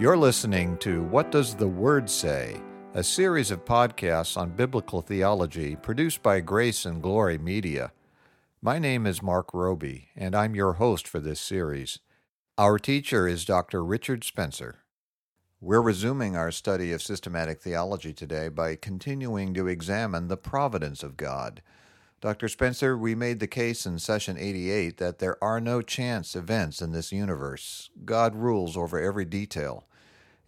You're listening to What Does the Word Say? A series of podcasts on biblical theology produced by Grace and Glory Media. My name is Marc Roby, and I'm your host for this series. Our teacher is Dr. Richard Spencer. We're resuming our study of systematic theology today by continuing to examine the providence of God. Dr. Spencer, we made the case in session 88 that there are no chance events in this universe. God rules over every detail.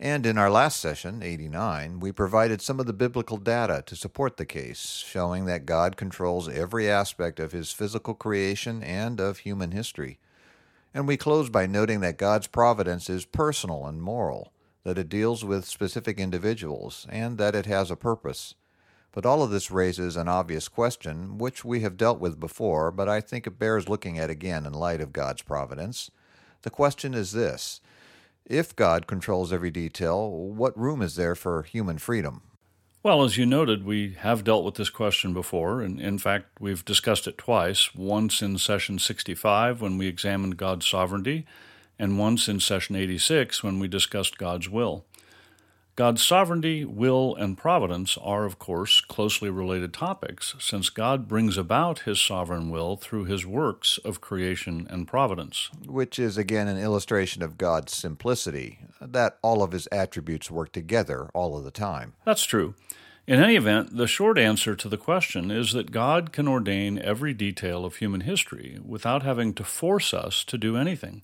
And in our last session, 89, we provided some of the biblical data to support the case, showing that God controls every aspect of his physical creation and of human history. And we closed by noting that God's providence is personal and moral, that it deals with specific individuals, and that it has a purpose. But all of this raises an obvious question, which we have dealt with before, but I think it bears looking at again in light of God's providence. The question is this If God controls every detail, what room is there for human freedom? Well, as you noted, we have dealt with this question before, and in fact, we've discussed it twice once in session 65 when we examined God's sovereignty, and once in session 86 when we discussed God's will. God's sovereignty, will, and providence are, of course, closely related topics, since God brings about his sovereign will through his works of creation and providence. Which is again an illustration of God's simplicity, that all of his attributes work together all of the time. That's true. In any event, the short answer to the question is that God can ordain every detail of human history without having to force us to do anything.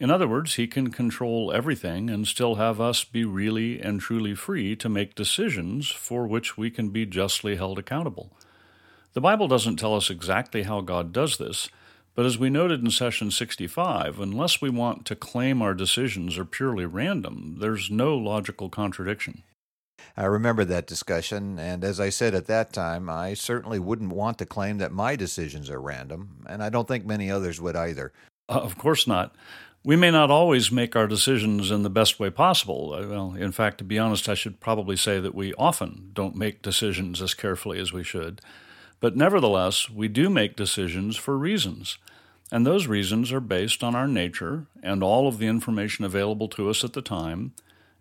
In other words, he can control everything and still have us be really and truly free to make decisions for which we can be justly held accountable. The Bible doesn't tell us exactly how God does this, but as we noted in session 65, unless we want to claim our decisions are purely random, there's no logical contradiction. I remember that discussion, and as I said at that time, I certainly wouldn't want to claim that my decisions are random, and I don't think many others would either. Uh, of course not. We may not always make our decisions in the best way possible. Uh, well, in fact, to be honest, I should probably say that we often don't make decisions as carefully as we should. But nevertheless, we do make decisions for reasons. And those reasons are based on our nature and all of the information available to us at the time.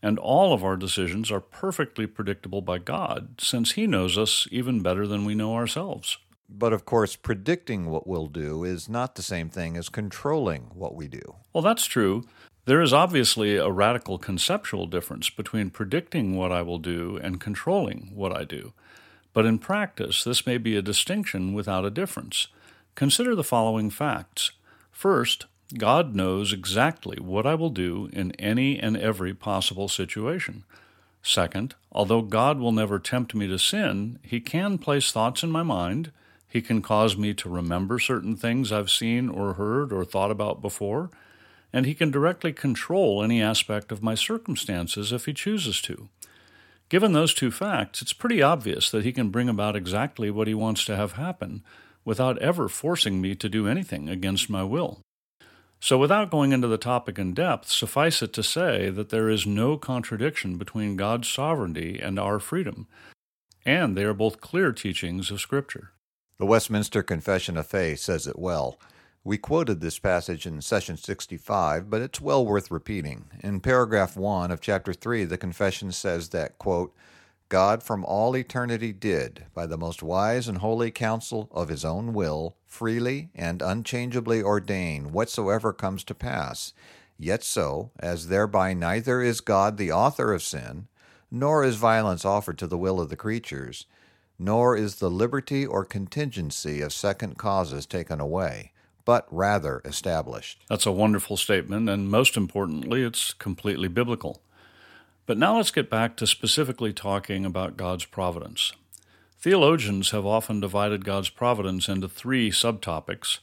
And all of our decisions are perfectly predictable by God, since He knows us even better than we know ourselves. But of course, predicting what we'll do is not the same thing as controlling what we do. Well, that's true. There is obviously a radical conceptual difference between predicting what I will do and controlling what I do. But in practice, this may be a distinction without a difference. Consider the following facts. First, God knows exactly what I will do in any and every possible situation. Second, although God will never tempt me to sin, He can place thoughts in my mind he can cause me to remember certain things I've seen or heard or thought about before, and he can directly control any aspect of my circumstances if he chooses to. Given those two facts, it's pretty obvious that he can bring about exactly what he wants to have happen without ever forcing me to do anything against my will. So, without going into the topic in depth, suffice it to say that there is no contradiction between God's sovereignty and our freedom, and they are both clear teachings of Scripture. The Westminster Confession of Faith says it well. We quoted this passage in session 65, but it's well worth repeating. In paragraph 1 of chapter 3, the confession says that, quote, God from all eternity did, by the most wise and holy counsel of his own will, freely and unchangeably ordain whatsoever comes to pass. Yet so, as thereby neither is God the author of sin, nor is violence offered to the will of the creatures, nor is the liberty or contingency of second causes taken away, but rather established. That's a wonderful statement, and most importantly, it's completely biblical. But now let's get back to specifically talking about God's providence. Theologians have often divided God's providence into three subtopics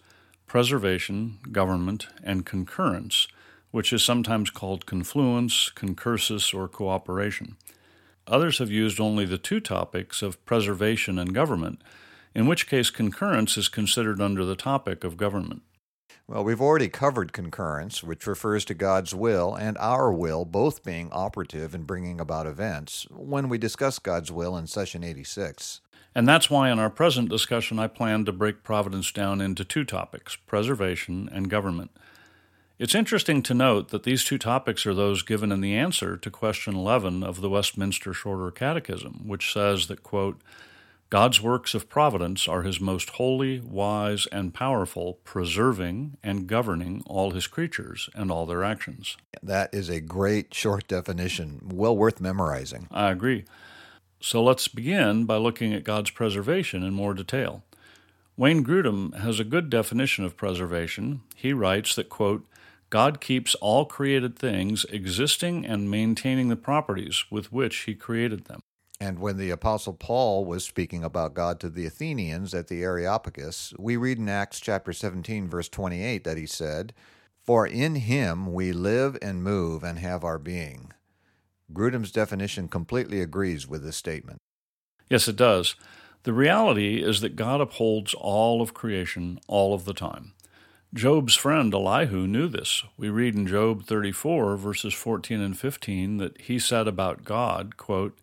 preservation, government, and concurrence, which is sometimes called confluence, concursus, or cooperation. Others have used only the two topics of preservation and government, in which case concurrence is considered under the topic of government. Well, we've already covered concurrence, which refers to God's will and our will both being operative in bringing about events, when we discussed God's will in session 86. And that's why in our present discussion I plan to break providence down into two topics preservation and government. It's interesting to note that these two topics are those given in the answer to question 11 of the Westminster Shorter Catechism, which says that, quote, God's works of providence are his most holy, wise, and powerful, preserving and governing all his creatures and all their actions. That is a great short definition, well worth memorizing. I agree. So let's begin by looking at God's preservation in more detail. Wayne Grudem has a good definition of preservation. He writes that, quote, God keeps all created things existing and maintaining the properties with which he created them. And when the Apostle Paul was speaking about God to the Athenians at the Areopagus, we read in Acts chapter 17, verse 28, that he said, For in him we live and move and have our being. Grudem's definition completely agrees with this statement. Yes, it does. The reality is that God upholds all of creation all of the time. Job's friend Elihu knew this. We read in Job 34, verses 14 and 15, that he said about God, quote,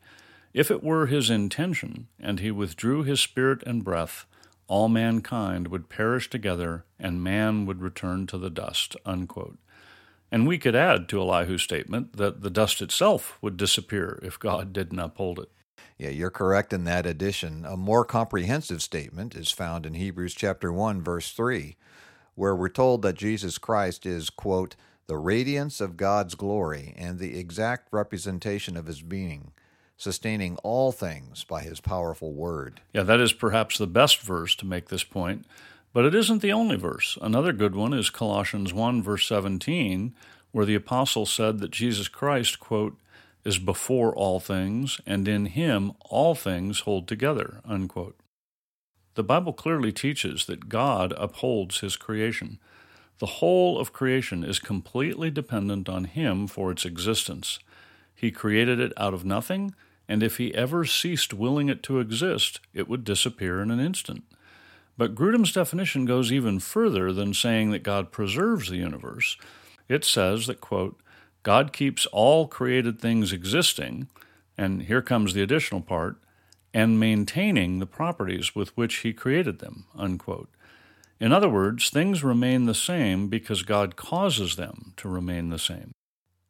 If it were his intention, and he withdrew his spirit and breath, all mankind would perish together, and man would return to the dust. Unquote. And we could add to Elihu's statement that the dust itself would disappear if God didn't uphold it. Yeah, you're correct in that addition. A more comprehensive statement is found in Hebrews chapter 1 verse 3 where we're told that Jesus Christ is, quote, the radiance of God's glory and the exact representation of his being, sustaining all things by his powerful word. Yeah, that is perhaps the best verse to make this point, but it isn't the only verse. Another good one is Colossians 1, verse 17, where the apostle said that Jesus Christ, quote, is before all things, and in him all things hold together, unquote. The Bible clearly teaches that God upholds His creation. The whole of creation is completely dependent on Him for its existence. He created it out of nothing, and if He ever ceased willing it to exist, it would disappear in an instant. But Grudem's definition goes even further than saying that God preserves the universe. It says that, quote, God keeps all created things existing, and here comes the additional part, and maintaining the properties with which he created them. Unquote. In other words, things remain the same because God causes them to remain the same.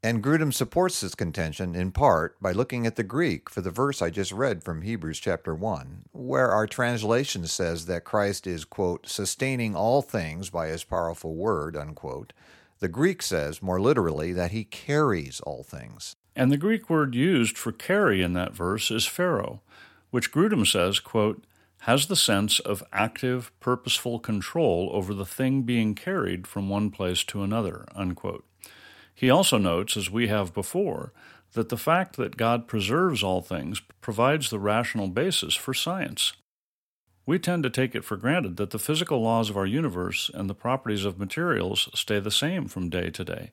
And Grudem supports this contention in part by looking at the Greek for the verse I just read from Hebrews chapter 1, where our translation says that Christ is, quote, sustaining all things by his powerful word, unquote. The Greek says, more literally, that he carries all things. And the Greek word used for carry in that verse is phero, which Grudem says, quote, has the sense of active, purposeful control over the thing being carried from one place to another. Unquote. He also notes, as we have before, that the fact that God preserves all things provides the rational basis for science. We tend to take it for granted that the physical laws of our universe and the properties of materials stay the same from day to day.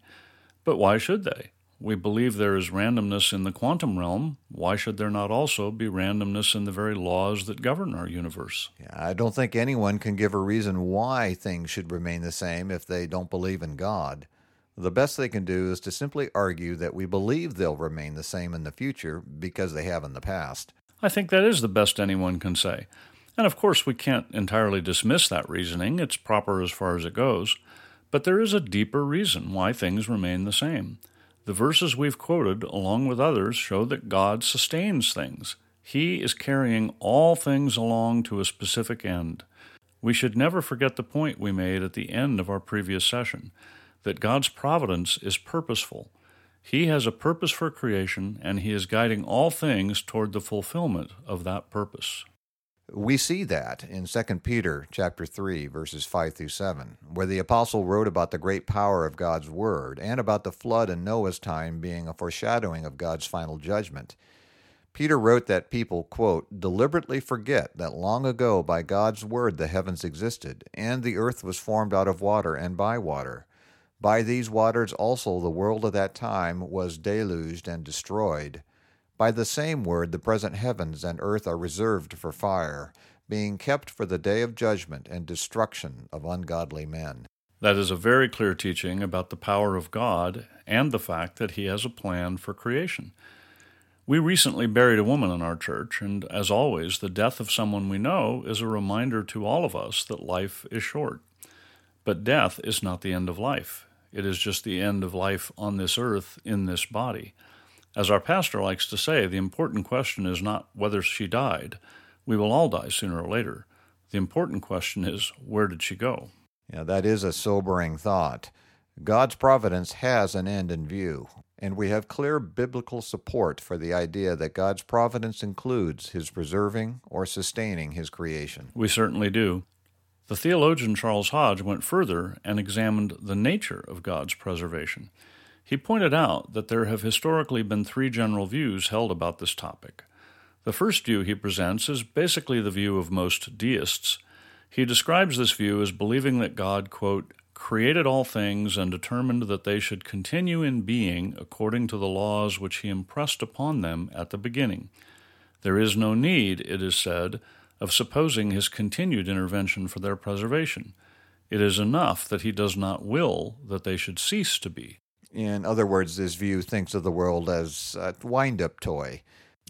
But why should they? we believe there is randomness in the quantum realm, why should there not also be randomness in the very laws that govern our universe? Yeah, I don't think anyone can give a reason why things should remain the same if they don't believe in God. The best they can do is to simply argue that we believe they'll remain the same in the future because they have in the past. I think that is the best anyone can say. And of course, we can't entirely dismiss that reasoning. It's proper as far as it goes. But there is a deeper reason why things remain the same. The verses we've quoted, along with others, show that God sustains things. He is carrying all things along to a specific end. We should never forget the point we made at the end of our previous session that God's providence is purposeful. He has a purpose for creation, and He is guiding all things toward the fulfillment of that purpose. We see that in 2 Peter chapter 3 verses 5 through 7, where the apostle wrote about the great power of God's word and about the flood in Noah's time being a foreshadowing of God's final judgment. Peter wrote that people, quote, deliberately forget that long ago by God's word the heavens existed, and the earth was formed out of water and by water. By these waters also the world of that time was deluged and destroyed. By the same word, the present heavens and earth are reserved for fire, being kept for the day of judgment and destruction of ungodly men. That is a very clear teaching about the power of God and the fact that He has a plan for creation. We recently buried a woman in our church, and as always, the death of someone we know is a reminder to all of us that life is short. But death is not the end of life. It is just the end of life on this earth in this body. As our pastor likes to say, the important question is not whether she died. We will all die sooner or later. The important question is, where did she go? Yeah, that is a sobering thought. God's providence has an end in view, and we have clear biblical support for the idea that God's providence includes his preserving or sustaining his creation. We certainly do. The theologian Charles Hodge went further and examined the nature of God's preservation. He pointed out that there have historically been three general views held about this topic. The first view he presents is basically the view of most deists. He describes this view as believing that God, quote, created all things and determined that they should continue in being according to the laws which he impressed upon them at the beginning. There is no need, it is said, of supposing his continued intervention for their preservation. It is enough that he does not will that they should cease to be. In other words, this view thinks of the world as a wind up toy.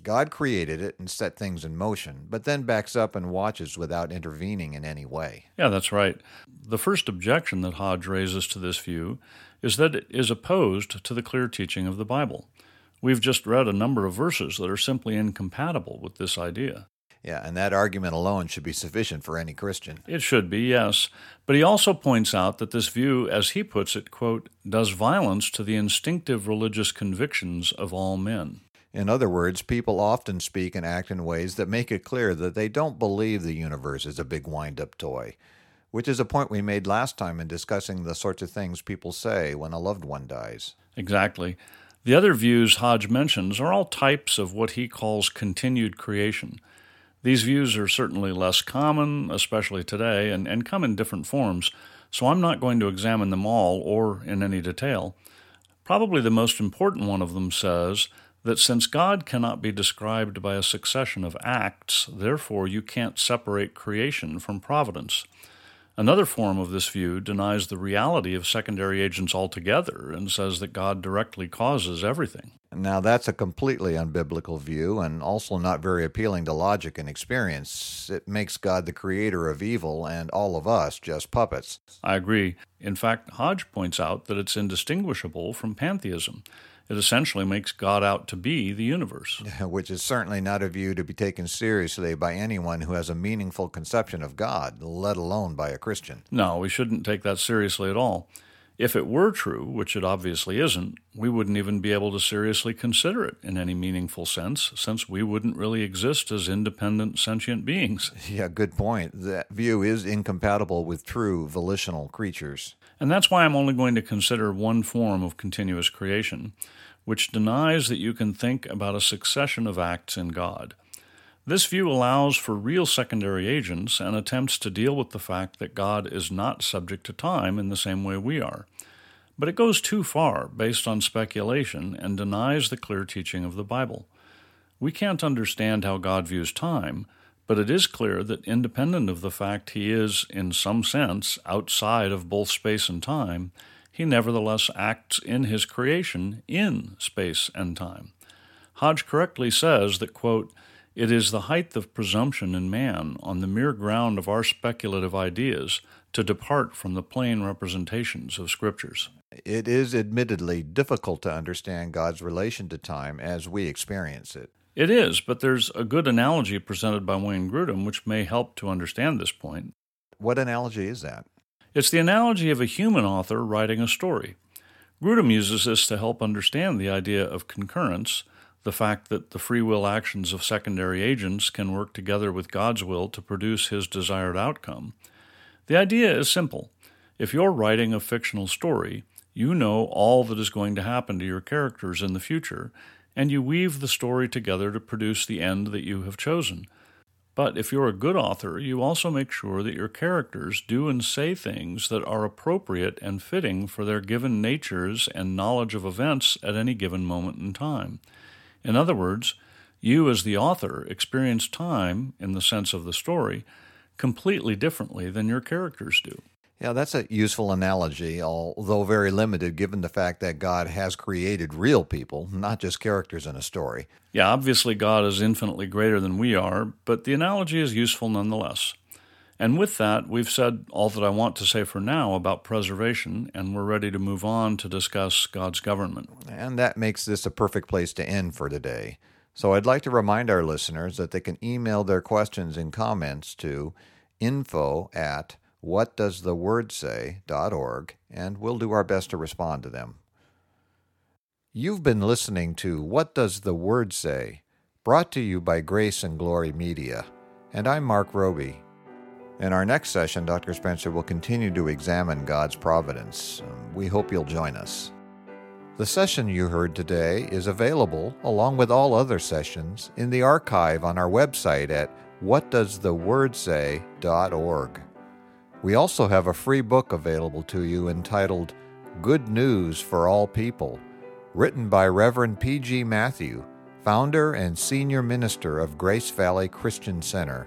God created it and set things in motion, but then backs up and watches without intervening in any way. Yeah, that's right. The first objection that Hodge raises to this view is that it is opposed to the clear teaching of the Bible. We've just read a number of verses that are simply incompatible with this idea. Yeah, and that argument alone should be sufficient for any Christian. It should be, yes. But he also points out that this view, as he puts it, quote, does violence to the instinctive religious convictions of all men. In other words, people often speak and act in ways that make it clear that they don't believe the universe is a big wind up toy, which is a point we made last time in discussing the sorts of things people say when a loved one dies. Exactly. The other views Hodge mentions are all types of what he calls continued creation. These views are certainly less common, especially today, and, and come in different forms, so I'm not going to examine them all or in any detail. Probably the most important one of them says that since God cannot be described by a succession of acts, therefore you can't separate creation from providence. Another form of this view denies the reality of secondary agents altogether and says that God directly causes everything. Now, that's a completely unbiblical view and also not very appealing to logic and experience. It makes God the creator of evil and all of us just puppets. I agree. In fact, Hodge points out that it's indistinguishable from pantheism it essentially makes God out to be the universe. Which is certainly not a view to be taken seriously by anyone who has a meaningful conception of God, let alone by a Christian. No, we shouldn't take that seriously at all. If it were true, which it obviously isn't, we wouldn't even be able to seriously consider it in any meaningful sense, since we wouldn't really exist as independent sentient beings. Yeah, good point. That view is incompatible with true volitional creatures. And that's why I'm only going to consider one form of continuous creation, which denies that you can think about a succession of acts in God. This view allows for real secondary agents and attempts to deal with the fact that God is not subject to time in the same way we are. But it goes too far based on speculation and denies the clear teaching of the Bible. We can't understand how God views time, but it is clear that independent of the fact he is, in some sense, outside of both space and time, he nevertheless acts in his creation in space and time. Hodge correctly says that, quote, it is the height of presumption in man, on the mere ground of our speculative ideas, to depart from the plain representations of Scriptures. It is admittedly difficult to understand God's relation to time as we experience it. It is, but there's a good analogy presented by Wayne Grudem which may help to understand this point. What analogy is that? It's the analogy of a human author writing a story. Grudem uses this to help understand the idea of concurrence the fact that the free will actions of secondary agents can work together with God's will to produce his desired outcome. The idea is simple. If you're writing a fictional story, you know all that is going to happen to your characters in the future, and you weave the story together to produce the end that you have chosen. But if you're a good author, you also make sure that your characters do and say things that are appropriate and fitting for their given natures and knowledge of events at any given moment in time. In other words, you as the author experience time, in the sense of the story, completely differently than your characters do. Yeah, that's a useful analogy, although very limited given the fact that God has created real people, not just characters in a story. Yeah, obviously God is infinitely greater than we are, but the analogy is useful nonetheless. And with that, we've said all that I want to say for now about preservation, and we're ready to move on to discuss God's government. And that makes this a perfect place to end for today. So I'd like to remind our listeners that they can email their questions and comments to info at whatdoestheword.say.org, and we'll do our best to respond to them. You've been listening to What Does the Word Say? brought to you by Grace and Glory Media. And I'm Marc Roby. In our next session, Dr. Spencer will continue to examine God's providence. Um, we hope you'll join us. The session you heard today is available, along with all other sessions, in the archive on our website at whatdoesthewordsay.org. We also have a free book available to you entitled Good News for All People, written by Reverend P.G. Matthew, founder and senior minister of Grace Valley Christian Center.